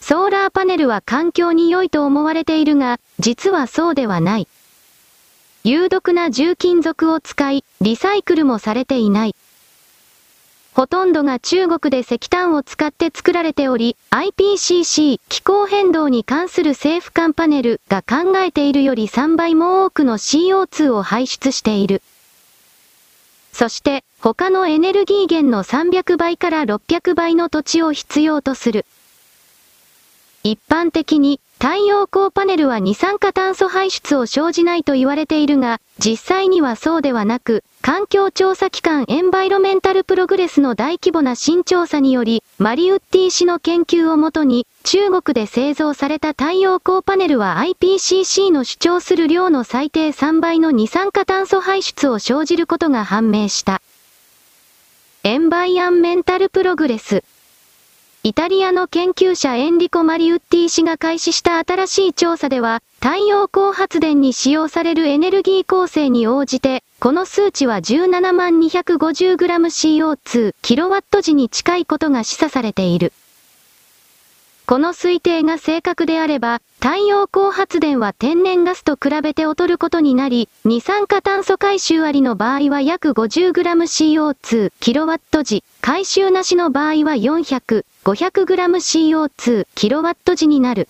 ソーラーパネルは環境に良いと思われているが、実はそうではない。有毒な重金属を使い、リサイクルもされていない。ほとんどが中国で石炭を使って作られており、IPCC 気候変動に関する政府間パネルが考えているより3倍も多くの CO2 を排出している。そして、他のエネルギー源の300倍から600倍の土地を必要とする。一般的に、太陽光パネルは二酸化炭素排出を生じないと言われているが、実際にはそうではなく、環境調査機関エンバイロメンタルプログレスの大規模な新調査により、マリウッティ氏の研究をもとに、中国で製造された太陽光パネルは IPCC の主張する量の最低3倍の二酸化炭素排出を生じることが判明した。エンバイアンメンタルプログレス。イタリアの研究者エンリコ・マリウッティ氏が開始した新しい調査では、太陽光発電に使用されるエネルギー構成に応じて、この数値は17万 250g CO2 キロワット時に近いことが示唆されている。この推定が正確であれば、太陽光発電は天然ガスと比べて劣ることになり、二酸化炭素回収ありの場合は約 50gCO2 キロワット時、回収なしの場合は400、500gCO2 キロワット時になる。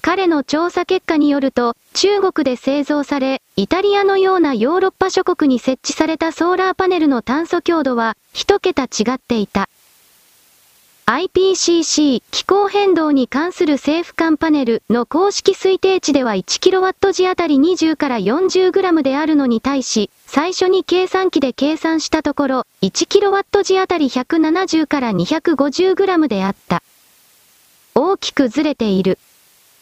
彼の調査結果によると、中国で製造され、イタリアのようなヨーロッパ諸国に設置されたソーラーパネルの炭素強度は、一桁違っていた。IPCC 気候変動に関する政府間パネルの公式推定値では 1kW 時あたり20から 40g であるのに対し、最初に計算機で計算したところ、1kW 時あたり170から 250g であった。大きくずれている。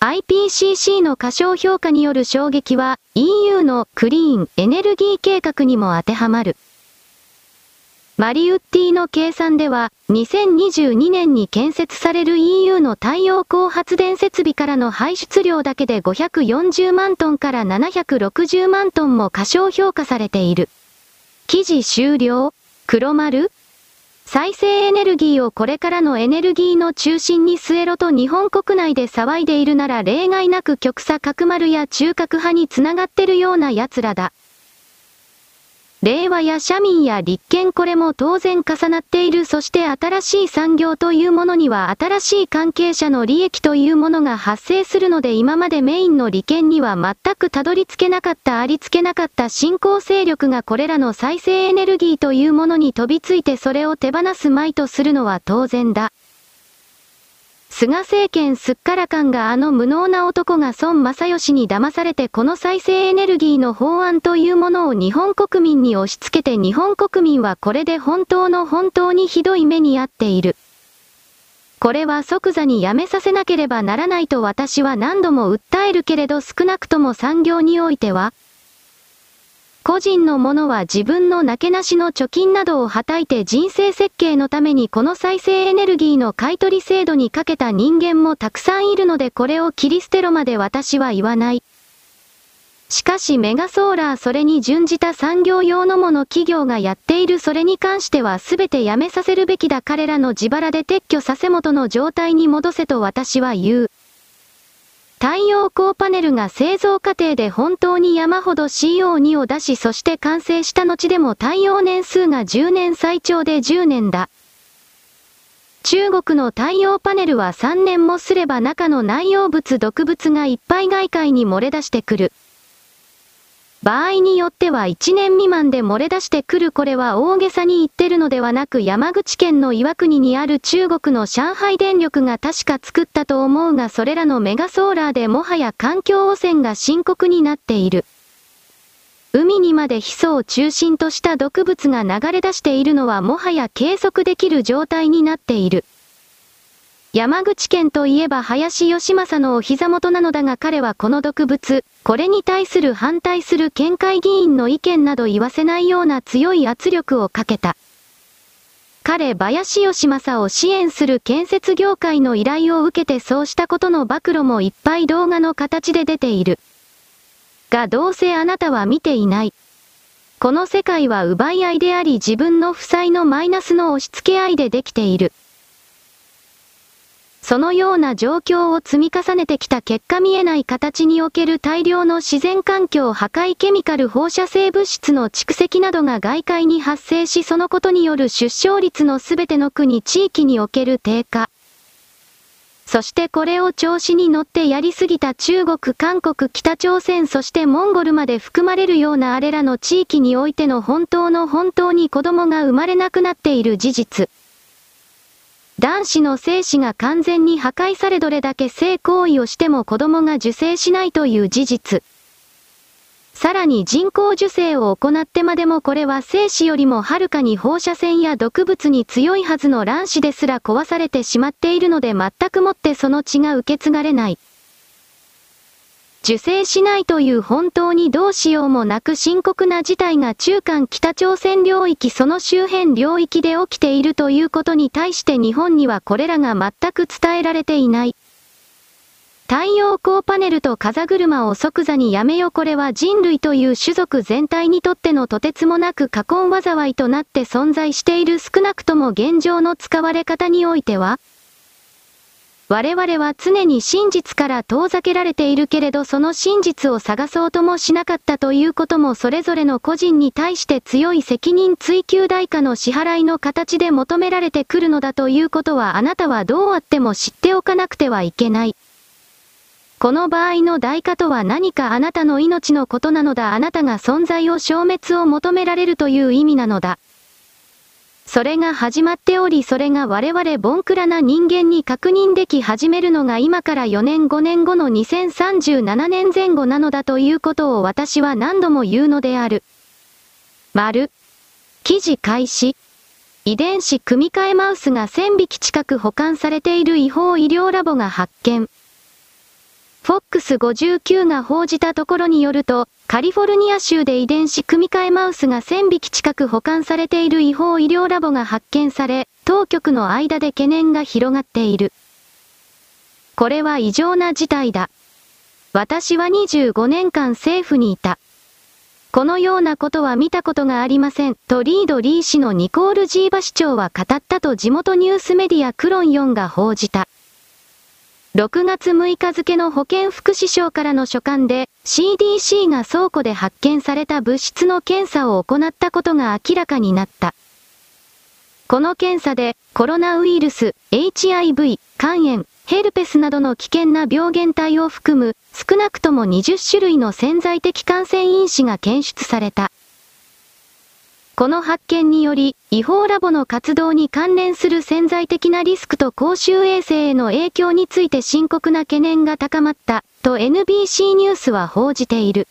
IPCC の過小評価による衝撃は EU のクリーンエネルギー計画にも当てはまる。マリウッティの計算では、2022年に建設される EU の太陽光発電設備からの排出量だけで540万トンから760万トンも過小評価されている。記事終了黒丸再生エネルギーをこれからのエネルギーの中心に据えろと日本国内で騒いでいるなら例外なく極左角丸や中核派につながってるような奴らだ。令和や社民や立憲これも当然重なっているそして新しい産業というものには新しい関係者の利益というものが発生するので今までメインの利権には全くたどり着けなかったありつけなかった新興勢力がこれらの再生エネルギーというものに飛びついてそれを手放すまいとするのは当然だ。菅政権すっからかんがあの無能な男が孫正義に騙されてこの再生エネルギーの法案というものを日本国民に押し付けて日本国民はこれで本当の本当にひどい目に遭っている。これは即座にやめさせなければならないと私は何度も訴えるけれど少なくとも産業においては、個人のものは自分のなけなしの貯金などをはたいて人生設計のためにこの再生エネルギーの買取制度にかけた人間もたくさんいるのでこれを切り捨てろまで私は言わない。しかしメガソーラーそれに準じた産業用のもの企業がやっているそれに関しては全てやめさせるべきだ彼らの自腹で撤去させ元の状態に戻せと私は言う。太陽光パネルが製造過程で本当に山ほど CO2 を出しそして完成した後でも太陽年数が10年最長で10年だ。中国の太陽パネルは3年もすれば中の内容物毒物がいっぱい外界に漏れ出してくる。場合によっては1年未満で漏れ出してくるこれは大げさに言ってるのではなく山口県の岩国にある中国の上海電力が確か作ったと思うがそれらのメガソーラーでもはや環境汚染が深刻になっている。海にまでヒ素を中心とした毒物が流れ出しているのはもはや計測できる状態になっている。山口県といえば林義正のお膝元なのだが彼はこの毒物、これに対する反対する県会議員の意見など言わせないような強い圧力をかけた。彼林義正を支援する建設業界の依頼を受けてそうしたことの暴露もいっぱい動画の形で出ている。がどうせあなたは見ていない。この世界は奪い合いであり自分の負債のマイナスの押し付け合いでできている。そのような状況を積み重ねてきた結果見えない形における大量の自然環境破壊ケミカル放射性物質の蓄積などが外界に発生しそのことによる出生率のすべての国地域における低下。そしてこれを調子に乗ってやりすぎた中国、韓国、北朝鮮そしてモンゴルまで含まれるようなあれらの地域においての本当の本当に子供が生まれなくなっている事実。男子の精子が完全に破壊されどれだけ性行為をしても子供が受精しないという事実。さらに人工受精を行ってまでもこれは精子よりもはるかに放射線や毒物に強いはずの卵子ですら壊されてしまっているので全くもってその血が受け継がれない。受精しないという本当にどうしようもなく深刻な事態が中間北朝鮮領域その周辺領域で起きているということに対して日本にはこれらが全く伝えられていない。太陽光パネルと風車を即座にやめよこれは人類という種族全体にとってのとてつもなく過根災いとなって存在している少なくとも現状の使われ方においては我々は常に真実から遠ざけられているけれどその真実を探そうともしなかったということもそれぞれの個人に対して強い責任追及代価の支払いの形で求められてくるのだということはあなたはどうあっても知っておかなくてはいけない。この場合の代価とは何かあなたの命のことなのだあなたが存在を消滅を求められるという意味なのだ。それが始まっておりそれが我々ボンクラな人間に確認でき始めるのが今から4年5年後の2037年前後なのだということを私は何度も言うのである。丸。記事開始。遺伝子組み換えマウスが1000匹近く保管されている違法医療ラボが発見。FOX59 が報じたところによると、カリフォルニア州で遺伝子組み換えマウスが1000匹近く保管されている違法医療ラボが発見され、当局の間で懸念が広がっている。これは異常な事態だ。私は25年間政府にいた。このようなことは見たことがありません、とリード・リー氏のニコール・ジーバ市長は語ったと地元ニュースメディアクロン4が報じた。6月6日付の保健福祉省からの書簡で CDC が倉庫で発見された物質の検査を行ったことが明らかになった。この検査でコロナウイルス、HIV、肝炎、ヘルペスなどの危険な病原体を含む少なくとも20種類の潜在的感染因子が検出された。この発見により、違法ラボの活動に関連する潜在的なリスクと公衆衛生への影響について深刻な懸念が高まった、と NBC ニュースは報じている。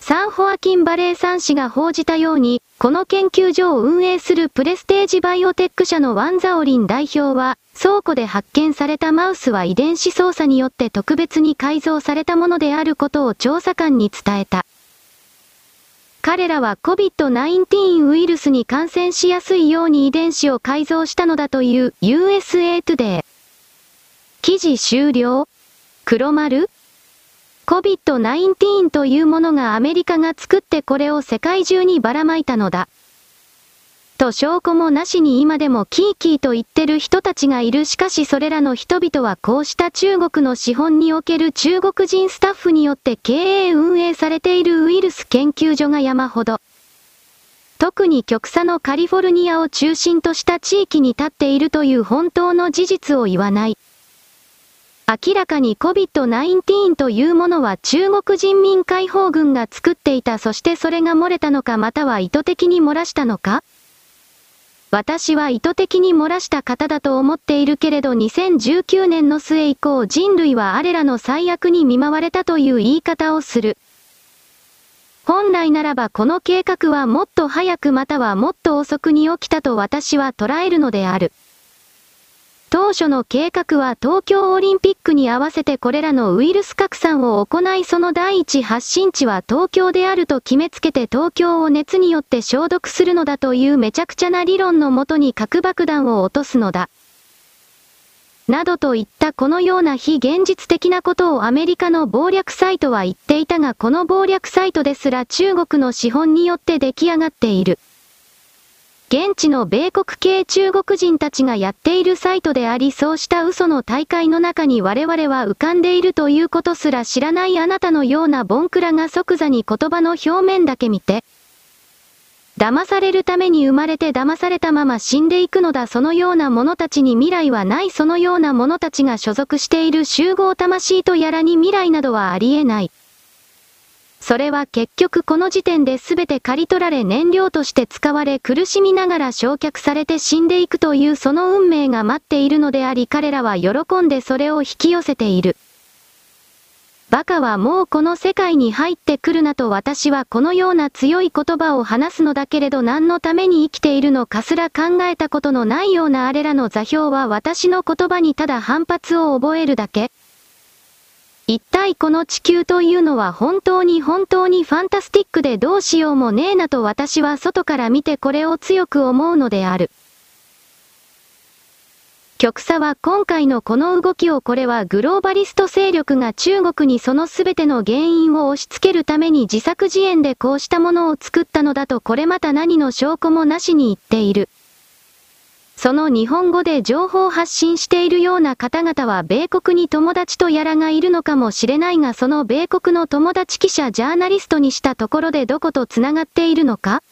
サンホアキンバレーサン氏が報じたように、この研究所を運営するプレステージバイオテック社のワンザオリン代表は、倉庫で発見されたマウスは遺伝子操作によって特別に改造されたものであることを調査官に伝えた。彼らは COVID-19 ウイルスに感染しやすいように遺伝子を改造したのだという USA Today。記事終了？黒丸 ?COVID-19 というものがアメリカが作ってこれを世界中にばらまいたのだ。と証拠もなしに今でもキーキーと言ってる人たちがいるしかしそれらの人々はこうした中国の資本における中国人スタッフによって経営運営されているウイルス研究所が山ほど。特に極左のカリフォルニアを中心とした地域に立っているという本当の事実を言わない。明らかに COVID-19 というものは中国人民解放軍が作っていたそしてそれが漏れたのかまたは意図的に漏らしたのか？私は意図的に漏らした方だと思っているけれど2019年の末以降人類はあれらの最悪に見舞われたという言い方をする。本来ならばこの計画はもっと早くまたはもっと遅くに起きたと私は捉えるのである。当初の計画は東京オリンピックに合わせてこれらのウイルス拡散を行いその第一発信地は東京であると決めつけて東京を熱によって消毒するのだというめちゃくちゃな理論のもとに核爆弾を落とすのだ。などといったこのような非現実的なことをアメリカの謀略サイトは言っていたがこの謀略サイトですら中国の資本によって出来上がっている。現地の米国系中国人たちがやっているサイトでありそうした嘘の大会の中に我々は浮かんでいるということすら知らないあなたのようなボンクラが即座に言葉の表面だけ見て、騙されるために生まれて騙されたまま死んでいくのだそのような者たちに未来はないそのような者たちが所属している集合魂とやらに未来などはありえない。それは結局この時点で全て刈り取られ燃料として使われ苦しみながら焼却されて死んでいくというその運命が待っているのであり彼らは喜んでそれを引き寄せている。バカはもうこの世界に入ってくるなと私はこのような強い言葉を話すのだけれど何のために生きているのかすら考えたことのないようなあれらの座標は私の言葉にただ反発を覚えるだけ一体この地球というのは本当に本当にファンタスティックでどうしようもねえなと私は外から見てこれを強く思うのである。極左は今回のこの動きをこれはグローバリスト勢力が中国にその全ての原因を押し付けるために自作自演でこうしたものを作ったのだとこれまた何の証拠もなしに言っている。その日本語で情報発信しているような方々は米国に友達とやらがいるのかもしれないがその米国の友達記者ジャーナリストにしたところでどこと繋がっているのか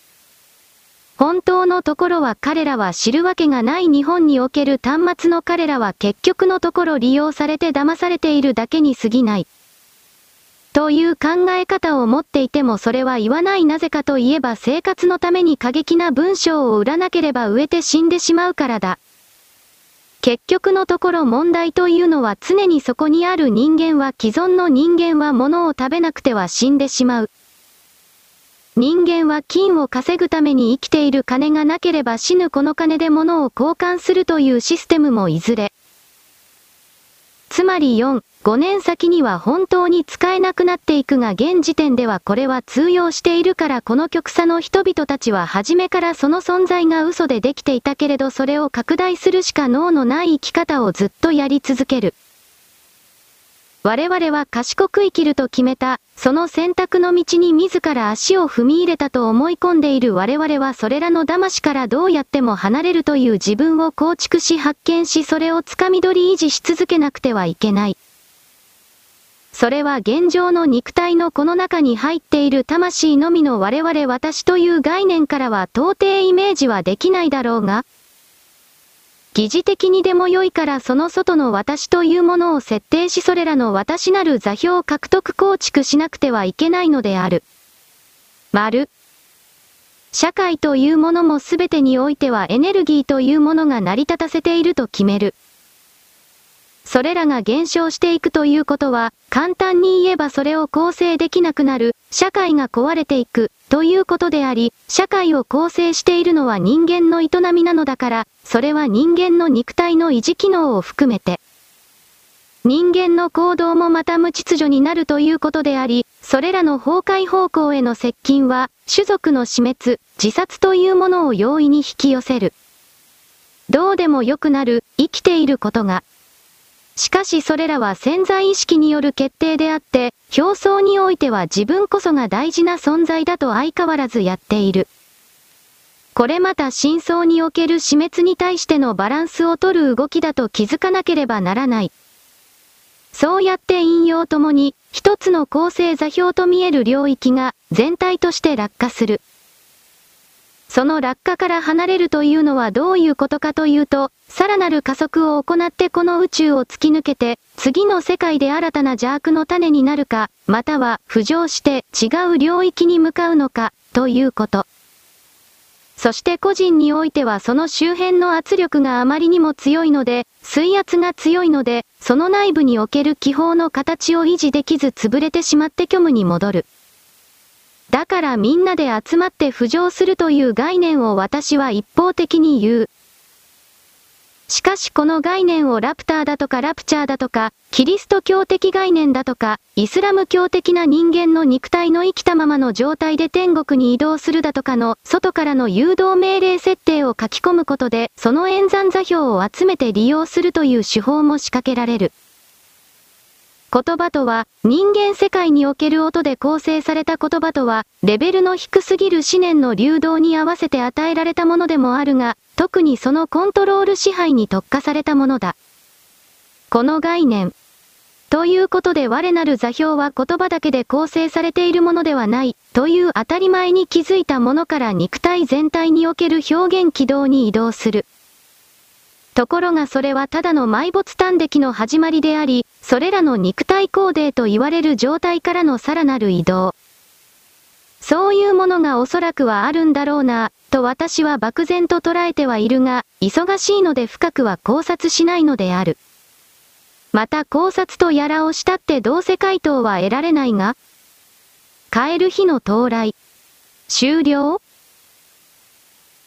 本当のところは彼らは知るわけがない日本における端末の彼らは結局のところ利用されて騙されているだけに過ぎない。という考え方を持っていてもそれは言わないなぜかといえば生活のために過激な文章を売らなければ植えて死んでしまうからだ。結局のところ問題というのは常にそこにある人間は既存の人間は物を食べなくては死んでしまう。人間は金を稼ぐために生きている金がなければ死ぬこの金で物を交換するというシステムもいずれ。つまり4、5年先には本当に使えなくなっていくが現時点ではこれは通用しているからこの極左の人々たちは初めからその存在が嘘でできていたけれどそれを拡大するしか脳のない生き方をずっとやり続ける。我々は賢く生きると決めた、その選択の道に自ら足を踏み入れたと思い込んでいる我々はそれらの騙しからどうやっても離れるという自分を構築し発見しそれをつかみ取り維持し続けなくてはいけない。それは現状の肉体のこの中に入っている魂のみの我々私という概念からは到底イメージはできないだろうが、疑似的にでも良いからその外の私というものを設定しそれらの私なる座標を獲得構築しなくてはいけないのである。丸。社会というものも全てにおいてはエネルギーというものが成り立たせていると決める。それらが減少していくということは、簡単に言えばそれを構成できなくなる、社会が壊れていく、ということであり、社会を構成しているのは人間の営みなのだから、それは人間の肉体の維持機能を含めて、人間の行動もまた無秩序になるということであり、それらの崩壊方向への接近は、種族の死滅、自殺というものを容易に引き寄せる。どうでもよくなる、生きていることが、しかしそれらは潜在意識による決定であって、表層においては自分こそが大事な存在だと相変わらずやっている。これまた真相における死滅に対してのバランスを取る動きだと気づかなければならない。そうやって引用ともに、一つの構成座標と見える領域が全体として落下する。その落下から離れるというのはどういうことかというと、さらなる加速を行ってこの宇宙を突き抜けて、次の世界で新たな邪悪の種になるか、または浮上して違う領域に向かうのか、ということ。そして個人においてはその周辺の圧力があまりにも強いので、水圧が強いので、その内部における気泡の形を維持できず潰れてしまって虚無に戻る。だからみんなで集まって浮上するという概念を私は一方的に言う。しかしこの概念をラプターだとかラプチャーだとか、キリスト教的概念だとか、イスラム教的な人間の肉体の生きたままの状態で天国に移動するだとかの、外からの誘導命令設定を書き込むことで、その演算座標を集めて利用するという手法も仕掛けられる。言葉とは、人間世界における音で構成された言葉とは、レベルの低すぎる思念の流動に合わせて与えられたものでもあるが、特にそのコントロール支配に特化されたものだ。この概念。ということで我なる座標は言葉だけで構成されているものではない、という当たり前に気づいたものから肉体全体における表現軌道に移動する。ところがそれはただの埋没端的の始まりであり、それらの肉体コーデと言われる状態からのさらなる移動。そういうものがおそらくはあるんだろうな、と私は漠然と捉えてはいるが、忙しいので深くは考察しないのである。また考察とやらをしたってどうせ回答は得られないが、帰る日の到来。終了？